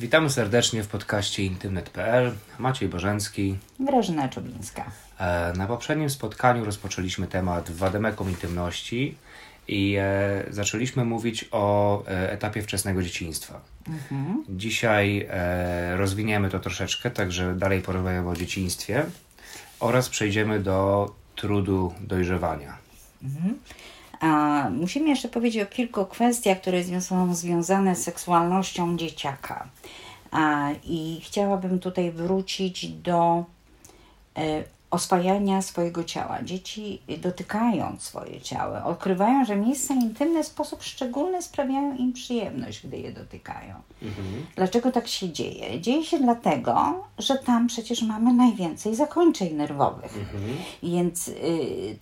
Witamy serdecznie w podcaście intymnet.pl. Maciej Bożencki. Grażyna Czubińska. E, na poprzednim spotkaniu rozpoczęliśmy temat wademekom intymności i e, zaczęliśmy mówić o e, etapie wczesnego dzieciństwa. Mhm. Dzisiaj e, rozwiniemy to troszeczkę, także dalej porozmawiamy o dzieciństwie oraz przejdziemy do trudu dojrzewania. Mhm. A musimy jeszcze powiedzieć o kilku kwestiach, które są związane z seksualnością dzieciaka. A, I chciałabym tutaj wrócić do e, oswajania swojego ciała. Dzieci dotykając swoje ciało, odkrywają, że miejsca intymne w sposób szczególny sprawiają im przyjemność, gdy je dotykają. Mhm. Dlaczego tak się dzieje? Dzieje się dlatego, że tam przecież mamy najwięcej zakończeń nerwowych. Mhm. Więc y,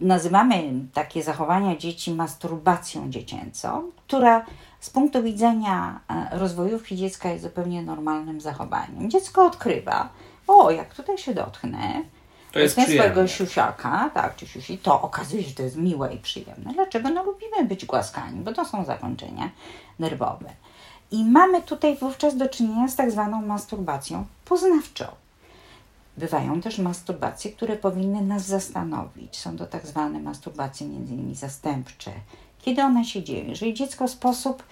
nazywamy takie zachowania dzieci masturbacją dziecięcą, która z punktu widzenia e, rozwojówki dziecka jest zupełnie normalnym zachowaniem. Dziecko odkrywa, o, jak tutaj się dotknę, to jest swojego siusiaka, tak, czy siusi, to okazuje się, że to jest miłe i przyjemne. Dlaczego? No lubimy być głaskani, bo to są zakończenia nerwowe. I mamy tutaj wówczas do czynienia z tak zwaną masturbacją poznawczą. Bywają też masturbacje, które powinny nas zastanowić. Są to tak zwane masturbacje między innymi zastępcze. Kiedy one się dzieją? Jeżeli dziecko w sposób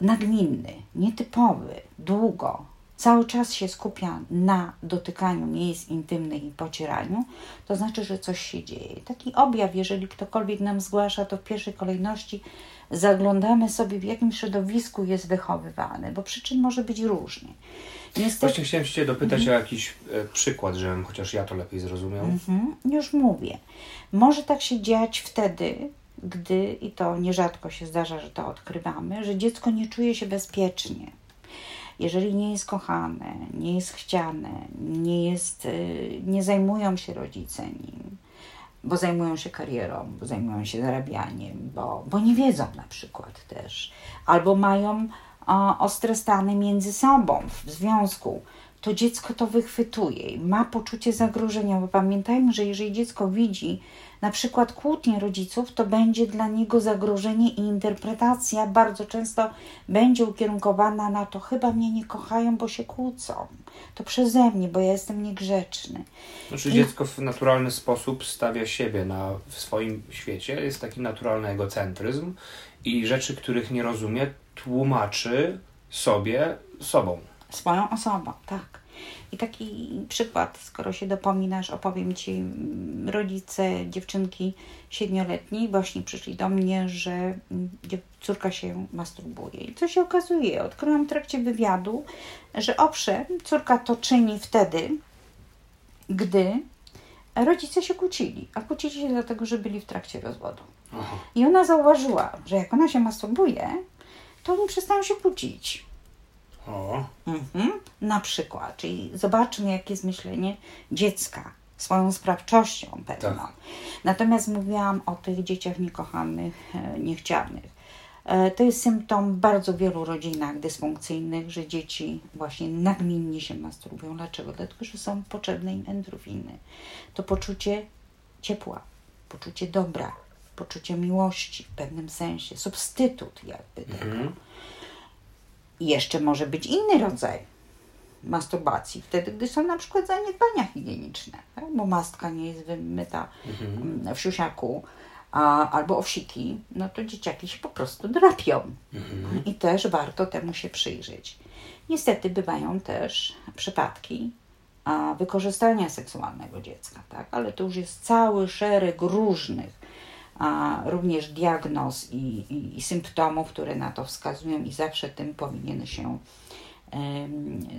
nagminny, nietypowy, długo, cały czas się skupia na dotykaniu miejsc intymnych i pocieraniu, to znaczy, że coś się dzieje. Taki objaw, jeżeli ktokolwiek nam zgłasza, to w pierwszej kolejności zaglądamy sobie, w jakim środowisku jest wychowywany, bo przyczyn może być różnie. Niestety... Właśnie chciałem się dopytać mhm. o jakiś e, przykład, żebym chociaż ja to lepiej zrozumiał. Mhm. Już mówię. Może tak się dziać wtedy, gdy, i to nierzadko się zdarza, że to odkrywamy, że dziecko nie czuje się bezpiecznie. Jeżeli nie jest kochane, nie jest chciane, nie, jest, y, nie zajmują się rodzice nim, bo zajmują się karierą, bo zajmują się zarabianiem, bo, bo nie wiedzą na przykład też, albo mają ostre stany między sobą w związku, to dziecko to wychwytuje, ma poczucie zagrożenia, bo pamiętajmy, że jeżeli dziecko widzi na przykład kłótnię rodziców, to będzie dla niego zagrożenie i interpretacja bardzo często będzie ukierunkowana na to, chyba mnie nie kochają, bo się kłócą. To przeze mnie, bo ja jestem niegrzeczny. Znaczy I... dziecko w naturalny sposób stawia siebie na, w swoim świecie, jest taki naturalny egocentryzm i rzeczy, których nie rozumie, tłumaczy sobie sobą. Swoją osobą, tak. I taki przykład, skoro się dopominasz, opowiem Ci, mm, rodzice dziewczynki siedmioletniej właśnie przyszli do mnie, że mm, córka się masturbuje. I co się okazuje? Odkryłam w trakcie wywiadu, że owszem, córka to czyni wtedy, gdy rodzice się kłócili, a kłócili się dlatego, że byli w trakcie rozwodu. Aha. I ona zauważyła, że jak ona się masturbuje, to oni przestają się kłócić. O. Mhm. Na przykład, czyli zobaczmy, jakie jest myślenie dziecka swoją sprawczością pewną. Tak. Natomiast mówiłam o tych dzieciach niekochanych, e, niechcianych. E, to jest symptom bardzo wielu rodzinach dysfunkcyjnych, że dzieci właśnie nagminnie się masturbują. Dlaczego? Dlatego, że są potrzebne im endorfiny. To poczucie ciepła, poczucie dobra, poczucie miłości w pewnym sensie, substytut jakby tego. Mhm. I jeszcze może być inny rodzaj masturbacji, wtedy, gdy są na przykład zaniedbania higieniczne, tak? bo mastka nie jest wymyta mhm. Mm, w siusiaku, a, albo owsiki, no to dzieciaki się po prostu drapią. Mhm. I też warto temu się przyjrzeć. Niestety bywają też przypadki a, wykorzystania seksualnego dziecka, tak? ale to już jest cały szereg różnych a również diagnoz i, i, i symptomów, które na to wskazują, i zawsze tym powinien się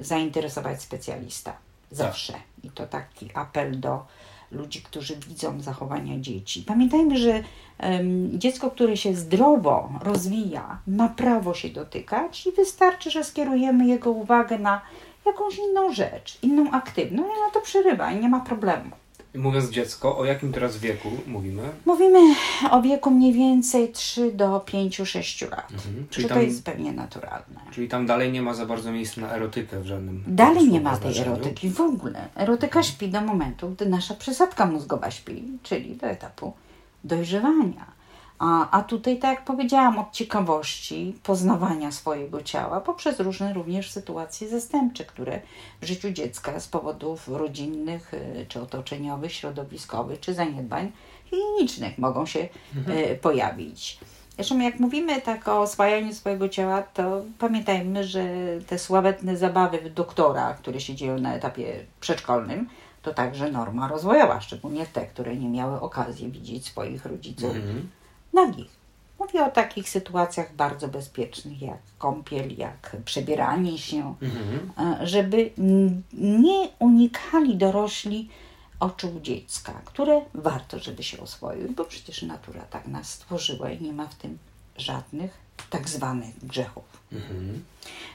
zainteresować specjalista. Zawsze. Tak. I to taki apel do ludzi, którzy widzą zachowania dzieci. Pamiętajmy, że um, dziecko, które się zdrowo rozwija, ma prawo się dotykać i wystarczy, że skierujemy jego uwagę na jakąś inną rzecz, inną aktywność, i ona to przerywa i nie ma problemu. Mówiąc dziecko, o jakim teraz wieku mówimy? Mówimy o wieku mniej więcej 3 do 5-6 lat. Mhm. Czyli tam, to jest pewnie naturalne. Czyli tam dalej nie ma za bardzo miejsca na erotykę w żadnym Dalej nie ma tej erotyki w ogóle. Erotyka mhm. śpi do momentu, gdy nasza przesadka mózgowa śpi, czyli do etapu dojrzewania. A, a tutaj, tak jak powiedziałam, od ciekawości poznawania swojego ciała poprzez różne również sytuacje zastępcze, które w życiu dziecka z powodów rodzinnych, y, czy otoczeniowych, środowiskowych, czy zaniedbań higienicznych mogą się mhm. pojawić. Zresztą jak mówimy tak o oswajaniu swojego ciała, to pamiętajmy, że te sławetne zabawy doktora, które się dzieją na etapie przedszkolnym, to także norma rozwojowa, szczególnie te, które nie miały okazji widzieć swoich rodziców mhm. Nagich. Mówię o takich sytuacjach bardzo bezpiecznych, jak kąpiel, jak przebieranie się, mhm. żeby nie unikali dorośli oczu dziecka, które warto, żeby się oswoiły, bo przecież natura tak nas stworzyła i nie ma w tym żadnych tak zwanych grzechów. Mhm.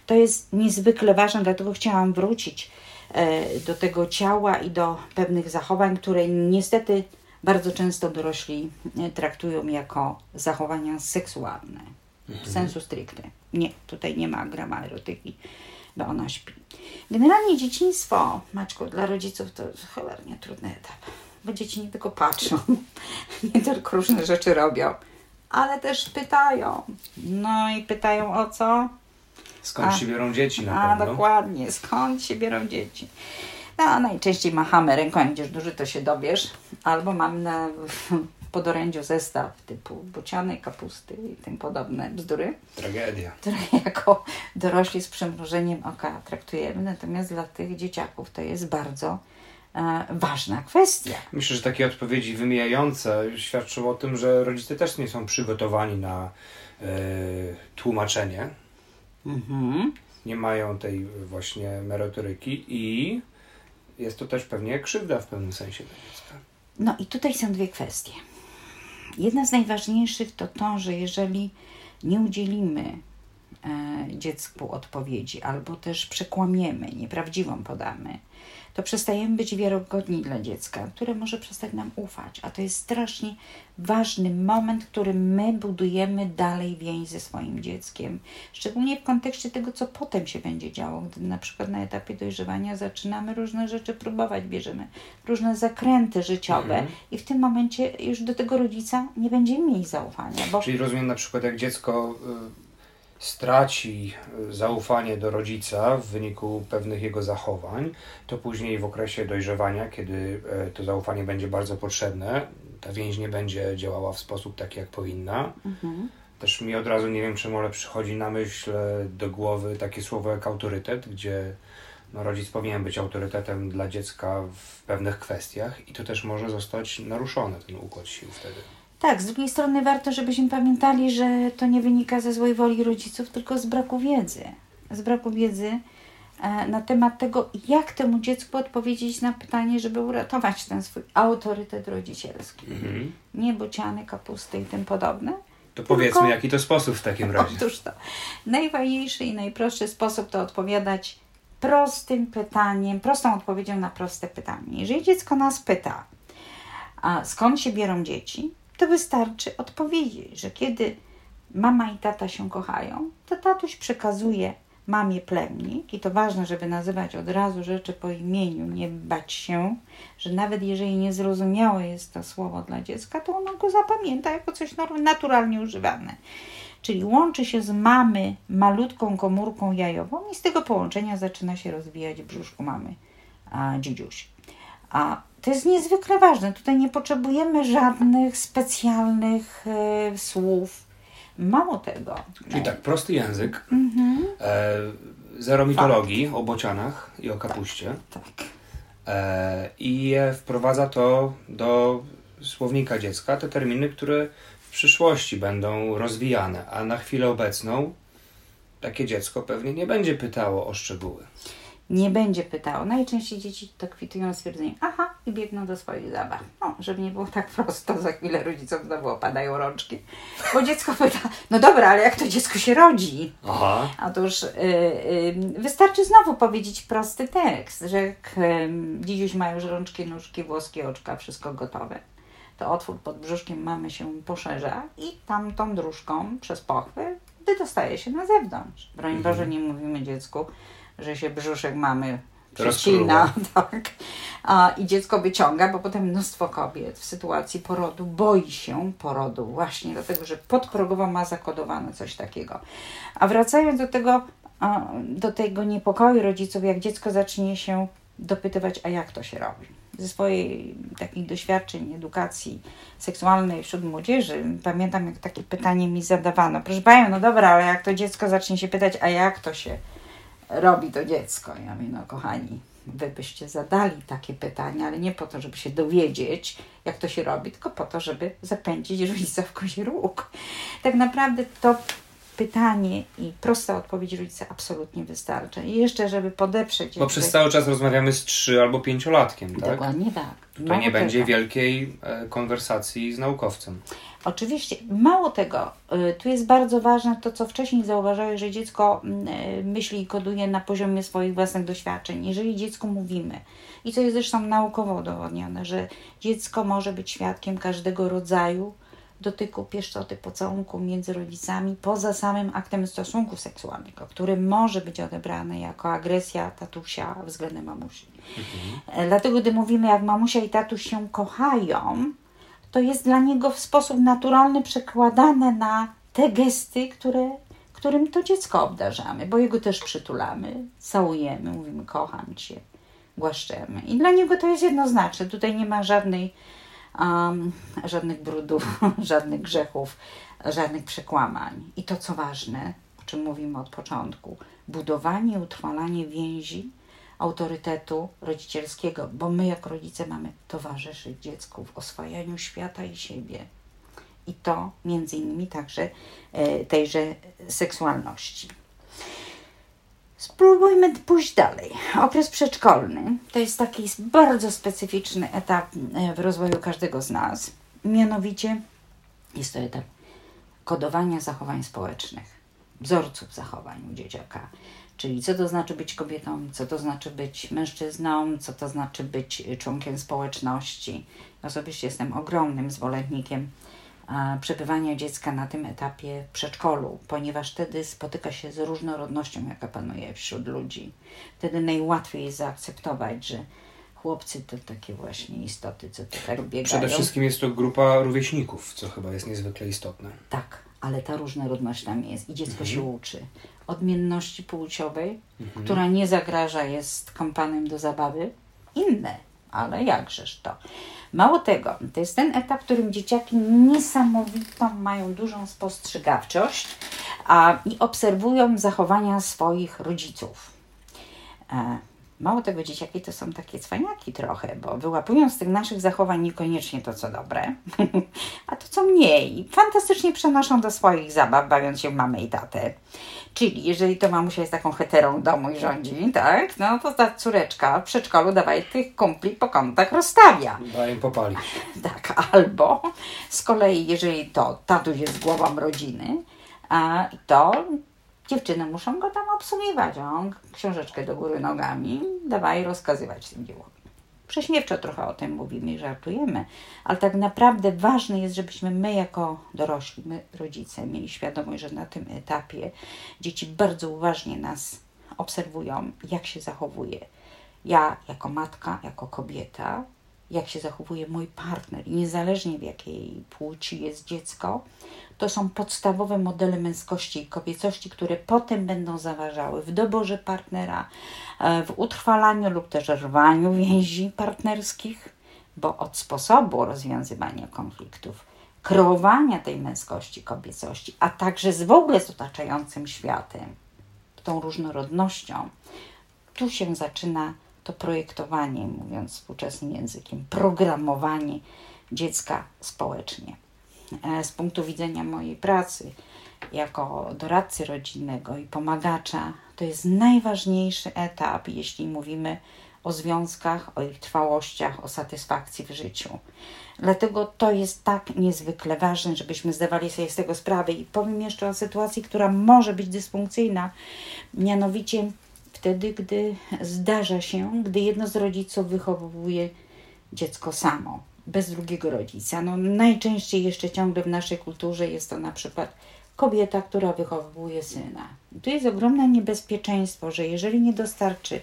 To jest niezwykle ważne, dlatego chciałam wrócić e, do tego ciała i do pewnych zachowań, które niestety bardzo często dorośli e, traktują jako zachowania seksualne mhm. w sensu stricte. Nie, tutaj nie ma grama erotyki bo ona śpi. Generalnie dzieciństwo, Maczku, dla rodziców to cholernie trudny etap, bo dzieci nie tylko patrzą, nie tylko różne rzeczy robią, ale też pytają. No i pytają o co? Skąd a, się biorą dzieci na A, pewno? dokładnie, skąd się biorą dzieci. No, najczęściej machamy ręką, jak będziesz duży, to się dowiesz. Albo mam na podorędziu zestaw typu bocianej kapusty i tym podobne bzdury. Tragedia. Które jako dorośli z przymrużeniem oka traktujemy, natomiast dla tych dzieciaków to jest bardzo e, ważna kwestia. Myślę, że takie odpowiedzi wymijające świadczą o tym, że rodzice też nie są przygotowani na e, tłumaczenie. Mhm. Nie mają tej właśnie merytoryki i jest to też pewnie krzywda w pewnym sensie dla dziecka. No i tutaj są dwie kwestie. Jedna z najważniejszych to to, że jeżeli nie udzielimy dziecku odpowiedzi albo też przekłamiemy, nieprawdziwą podamy, to przestajemy być wiarygodni dla dziecka, które może przestać nam ufać. A to jest strasznie ważny moment, w którym my budujemy dalej więź ze swoim dzieckiem. Szczególnie w kontekście tego, co potem się będzie działo, gdy na przykład na etapie dojrzewania zaczynamy różne rzeczy próbować, bierzemy różne zakręty życiowe mhm. i w tym momencie już do tego rodzica nie będziemy mieli zaufania. Bo... Czyli rozumiem na przykład, jak dziecko y, straci e, zaufanie do rodzica w wyniku pewnych jego zachowań, to później w okresie dojrzewania, kiedy e, to zaufanie będzie bardzo potrzebne, ta więź nie będzie działała w sposób taki, jak powinna. Mhm. Też mi od razu nie wiem, czemu, ale przychodzi na myśl e, do głowy takie słowo jak autorytet, gdzie no, rodzic powinien być autorytetem dla dziecka w pewnych kwestiach i to też może zostać naruszone, ten układ sił wtedy. Tak, z drugiej strony warto, żebyśmy pamiętali, że to nie wynika ze złej woli rodziców, tylko z braku wiedzy. Z braku wiedzy e, na temat tego, jak temu dziecku odpowiedzieć na pytanie, żeby uratować ten swój autorytet rodzicielski. Mhm. Nie bociany, kapusty i tym podobne. To powiedzmy, jaki to sposób w takim razie. Otóż to. Najfajniejszy i najprostszy sposób to odpowiadać prostym pytaniem, prostą odpowiedzią na proste pytanie. Jeżeli dziecko nas pyta, a skąd się biorą dzieci, to wystarczy odpowiedzieć, że kiedy mama i tata się kochają, to tatuś przekazuje mamie plemnik i to ważne, żeby nazywać od razu rzeczy po imieniu, nie bać się, że nawet jeżeli niezrozumiałe jest to słowo dla dziecka, to ono go zapamięta jako coś naturalnie używane. Czyli łączy się z mamy malutką komórką jajową i z tego połączenia zaczyna się rozwijać w brzuszku mamy a, dzidziusi. A to jest niezwykle ważne. Tutaj nie potrzebujemy żadnych specjalnych e, słów. Mało tego. Czyli tak, prosty język, mhm. e, zero mitologii Fakt. o bocianach i o kapuście. Tak. tak. E, I wprowadza to do słownika dziecka te terminy, które w przyszłości będą rozwijane, a na chwilę obecną takie dziecko pewnie nie będzie pytało o szczegóły nie będzie pytało. Najczęściej dzieci to kwitują stwierdzeniem aha i biegną do swoich zabaw. No, żeby nie było tak prosto, za chwilę rodzicom znowu opadają rączki. Bo dziecko pyta, no dobra, ale jak to dziecko się rodzi? Aha. Otóż y, y, wystarczy znowu powiedzieć prosty tekst, że jak y, dziś mają już rączki, nóżki, włoski, oczka, wszystko gotowe. To otwór pod brzuszkiem mamy się poszerza i tamtą dróżką przez pochwy wydostaje się na zewnątrz. Broń mhm. Boże, nie mówimy dziecku, że się brzuszek mamy przycina, tak. A, I dziecko wyciąga, bo potem mnóstwo kobiet w sytuacji porodu boi się porodu, właśnie dlatego, że podprogowo ma zakodowane coś takiego. A wracając do tego, do tego niepokoju rodziców, jak dziecko zacznie się dopytywać, a jak to się robi. Ze swojej takich doświadczeń, edukacji seksualnej wśród młodzieży, pamiętam, jak takie pytanie mi zadawano. Proszę Panią, no dobra, ale jak to dziecko zacznie się pytać, a jak to się robi to dziecko? Ja mówię, no kochani, wy byście zadali takie pytania, ale nie po to, żeby się dowiedzieć, jak to się robi, tylko po to, żeby zapędzić rodzica w kozi róg. Tak naprawdę to pytanie i prosta odpowiedź rodzica absolutnie wystarcza. I jeszcze, żeby podeprzeć... Bo przez cały czas rozmawiamy z trzy albo pięciolatkiem, tak? Dokładnie tak. To nie będzie wielkiej e, konwersacji z naukowcem. Oczywiście. Mało tego, y, tu jest bardzo ważne to, co wcześniej zauważałeś, że dziecko mm, y, myśli i koduje na poziomie swoich własnych doświadczeń. Jeżeli dziecku mówimy, i co jest zresztą naukowo udowodnione, że dziecko może być świadkiem każdego rodzaju dotyku, pieszczoty, pocałunku między rodzicami, poza samym aktem stosunku seksualnego, który może być odebrany jako agresja tatusia względem mamusi. Mhm. Dlatego, gdy mówimy, jak mamusia i tatuś się kochają, to jest dla niego w sposób naturalny przekładane na te gesty, które, którym to dziecko obdarzamy, bo jego też przytulamy, całujemy, mówimy kocham cię, głaszczemy. I dla niego to jest jednoznaczne. Tutaj nie ma żadnej um, żadnych brudów, żadnych grzechów, żadnych przekłamań. I to, co ważne, o czym mówimy od początku, budowanie, utrwalanie więzi, autorytetu rodzicielskiego, bo my, jako rodzice, mamy towarzyszyć dziecku w oswajaniu świata i siebie. I to między innymi także e, tejże seksualności. Spróbujmy pójść dalej. Okres przedszkolny to jest taki bardzo specyficzny etap e, w rozwoju każdego z nas. Mianowicie jest to etap kodowania zachowań społecznych, wzorców zachowań u dzieciaka. Czyli co to znaczy być kobietą, co to znaczy być mężczyzną, co to znaczy być członkiem społeczności. Osobiście jestem ogromnym zwolennikiem przebywania dziecka na tym etapie w przedszkolu, ponieważ wtedy spotyka się z różnorodnością, jaka panuje wśród ludzi. Wtedy najłatwiej jest zaakceptować, że chłopcy to takie właśnie istoty, co to tak biegają. Przede wszystkim jest to grupa rówieśników, co chyba jest niezwykle istotne. Tak, ale ta różnorodność tam jest i dziecko mhm. się uczy. Odmienności płciowej, mhm. która nie zagraża, jest kompanem do zabawy. Inne, ale jakżeż to. Mało tego, to jest ten etap, w którym dzieciaki niesamowitą mają dużą spostrzegawczość a, i obserwują zachowania swoich rodziców. E, Mało tego, dzieciaki to są takie cwaniaki trochę, bo wyłapują z tych naszych zachowań niekoniecznie to, co dobre, a to, co mniej. Fantastycznie przenoszą do swoich zabaw, bawiąc się w mamę i tatę. Czyli jeżeli to mamusia jest taką heterą domu i rządzi, tak, no to ta córeczka w przedszkolu dawaj tych kumpli po kątach rozstawia. Daj im popalić. Tak, albo z kolei jeżeli to tatuś jest głową rodziny, a to dziewczyny muszą go tam obsługiwać. On książeczkę do góry nogami, dawaj rozkazywać tym dziełom. Prześmiewczo trochę o tym mówimy i żartujemy, ale tak naprawdę ważne jest, żebyśmy my jako dorośli, my rodzice, mieli świadomość, że na tym etapie dzieci bardzo uważnie nas obserwują, jak się zachowuje. Ja jako matka, jako kobieta, jak się zachowuje mój partner, niezależnie w jakiej płci jest dziecko, to są podstawowe modele męskości i kobiecości, które potem będą zaważały w doborze partnera, e, w utrwalaniu lub też rwaniu więzi partnerskich, bo od sposobu rozwiązywania konfliktów, kreowania tej męskości, kobiecości, a także z w ogóle z otaczającym światem, tą różnorodnością, tu się zaczyna to projektowanie, mówiąc współczesnym językiem, programowanie dziecka społecznie. E, z punktu widzenia mojej pracy jako doradcy rodzinnego i pomagacza, to jest najważniejszy etap, jeśli mówimy o związkach, o ich trwałościach, o satysfakcji w życiu. Dlatego to jest tak niezwykle ważne, żebyśmy zdawali sobie z tego sprawę. I powiem jeszcze o sytuacji, która może być dysfunkcyjna, mianowicie wtedy, gdy zdarza się, gdy jedno z rodziców wychowuje dziecko samo bez drugiego rodzica. No, najczęściej jeszcze ciągle w naszej kulturze jest to na przykład kobieta, która wychowuje syna. Tu jest ogromne niebezpieczeństwo, że jeżeli nie dostarczy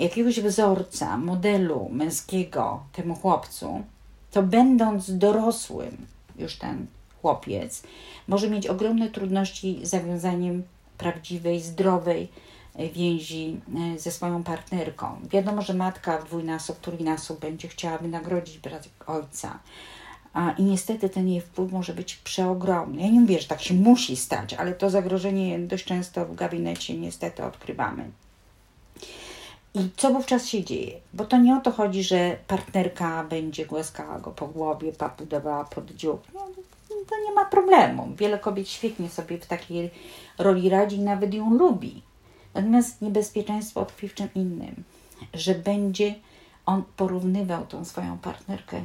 jakiegoś wzorca, modelu męskiego temu chłopcu, to będąc dorosłym, już ten chłopiec, może mieć ogromne trudności z zawiązaniem prawdziwej, zdrowej więzi e, ze swoją partnerką. Wiadomo, że matka dwójnasób, trójnasób będzie chciała wynagrodzić brat ojca. I niestety ten jej wpływ może być przeogromny. Ja nie mówię, że tak się musi stać, ale to zagrożenie dość często w gabinecie niestety odkrywamy. I co wówczas się dzieje? Bo to nie o to chodzi, że partnerka będzie głaskała go po głowie, papu dawała pod dziób. No, to nie ma problemu. Wiele kobiet świetnie sobie w takiej roli radzi nawet ją lubi. Natomiast niebezpieczeństwo tkwi w czym innym, że będzie on porównywał tą swoją partnerkę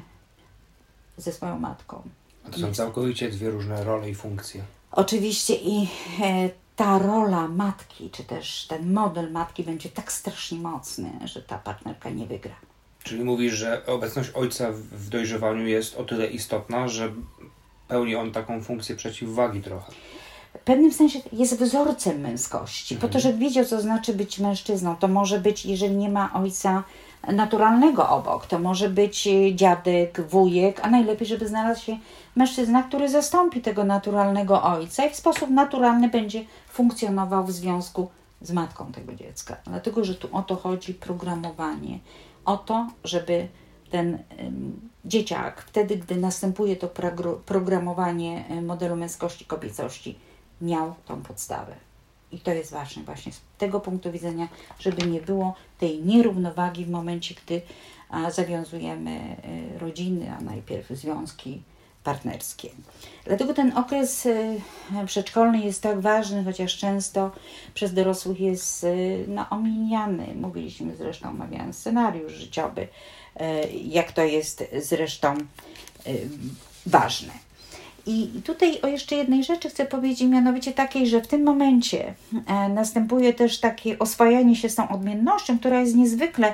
ze swoją matką. A to są całkowicie dwie różne role i funkcje. Oczywiście i e, ta rola matki, czy też ten model matki będzie tak strasznie mocny, że ta partnerka nie wygra. Czyli mówisz, że obecność ojca w dojrzewaniu jest o tyle istotna, że pełni on taką funkcję przeciwwagi trochę. W pewnym sensie jest wzorcem męskości, po to, mhm. żeby wiedział, co znaczy być mężczyzną. To może być, jeżeli nie ma ojca naturalnego obok, to może być dziadek, wujek, a najlepiej, żeby znalazł się mężczyzna, który zastąpi tego naturalnego ojca i w sposób naturalny będzie funkcjonował w związku z matką tego dziecka. Dlatego, że tu o to chodzi programowanie, o to, żeby ten dzieciak, wtedy, gdy następuje to programowanie modelu męskości, kobiecości, miał tą podstawę. I to jest ważne właśnie z tego punktu widzenia, żeby nie było tej nierównowagi w momencie, gdy zawiązujemy y, rodziny, a najpierw związki partnerskie. Dlatego ten okres y, przedszkolny jest tak ważny, chociaż często przez dorosłych jest y, no, omijany. Mówiliśmy zresztą, omawiając scenariusz życiowy, jak to jest zresztą ważne. I tutaj o jeszcze jednej rzeczy chcę powiedzieć, mianowicie takiej, że w tym momencie e, następuje też takie oswajanie się z tą odmiennością, która jest niezwykle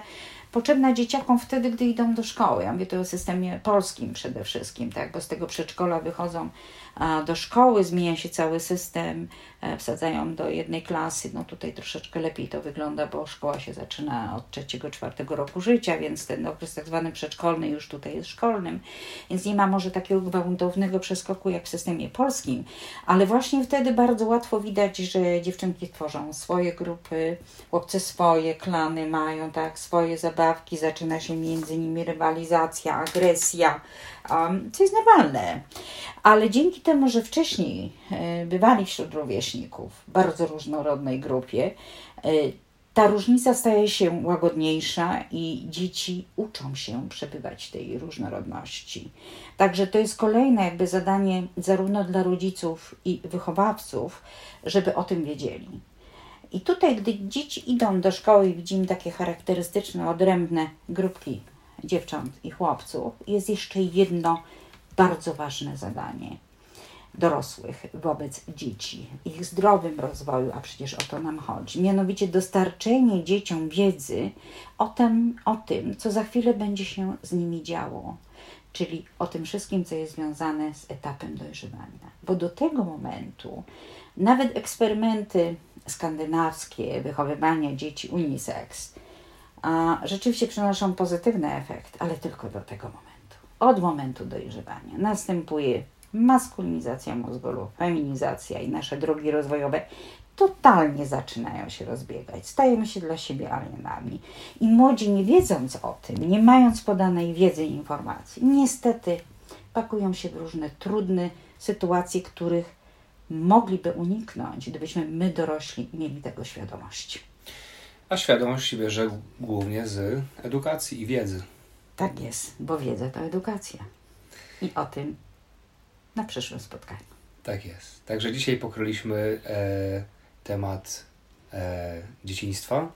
potrzebna dzieciakom wtedy, gdy idą do szkoły. Ja mówię tu o systemie polskim przede wszystkim, tak, bo z tego przedszkola wychodzą do szkoły, zmienia się cały system, e, wsadzają do jednej klasy. No tutaj troszeczkę lepiej to wygląda, bo szkoła się zaczyna od trzeciego, czwartego roku życia, więc ten okres tak zwany przedszkolny już tutaj jest szkolnym, więc nie ma może takiego gwałtownego przeskoku jak w systemie polskim, ale właśnie wtedy bardzo łatwo widać, że dziewczynki tworzą swoje grupy, chłopcy swoje, klany mają, tak, swoje zaczyna się między nimi rywalizacja, agresja, co jest normalne. Ale dzięki temu, że wcześniej e, bywali wśród rówieśników w bardzo różnorodnej grupie, e, ta różnica staje się łagodniejsza i dzieci uczą się przebywać tej różnorodności. Także to jest kolejne jakby zadanie zarówno dla rodziców i wychowawców, żeby o tym wiedzieli. I tutaj, gdy dzieci idą do szkoły i widzimy takie charakterystyczne, odrębne grupki dziewcząt i chłopców, jest jeszcze jedno bardzo ważne zadanie dorosłych wobec dzieci, ich zdrowym rozwoju, a przecież o to nam chodzi. Mianowicie dostarczenie dzieciom wiedzy o tym, o tym, co za chwilę będzie się z nimi działo, czyli o tym wszystkim, co jest związane z etapem dojrzewania. Bo do tego momentu nawet eksperymenty skandynawskie, wychowywania dzieci unisex, a rzeczywiście przynoszą pozytywny efekt, ale tylko do tego momentu. Od momentu dojrzewania następuje maskulinizacja mózgu, feminizacja i nasze drogi rozwojowe totalnie zaczynają się rozbiegać. Stajemy się dla siebie alienami. I młodzi, nie wiedząc o tym, nie mając podanej wiedzy i informacji, niestety pakują się w różne trudne sytuacje, których mogliby uniknąć, gdybyśmy my dorośli mieli tego świadomość. A świadomość bierze głównie z edukacji i wiedzy. Tak jest, bo wiedza to edukacja. I o tym na przyszłym spotkaniu. Tak jest. Także dzisiaj pokryliśmy e, temat e, dzieciństwa.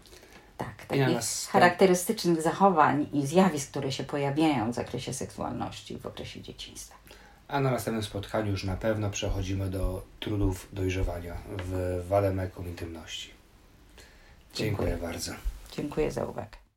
Tak, takich charakterystycznych zachowań i zjawisk, które się pojawiają w zakresie seksualności w okresie dzieciństwa. A na następnym spotkaniu już na pewno przechodzimy do trudów dojrzewania w wademekum intymności. Dziękuję, Dziękuję bardzo. Dziękuję za uwagę.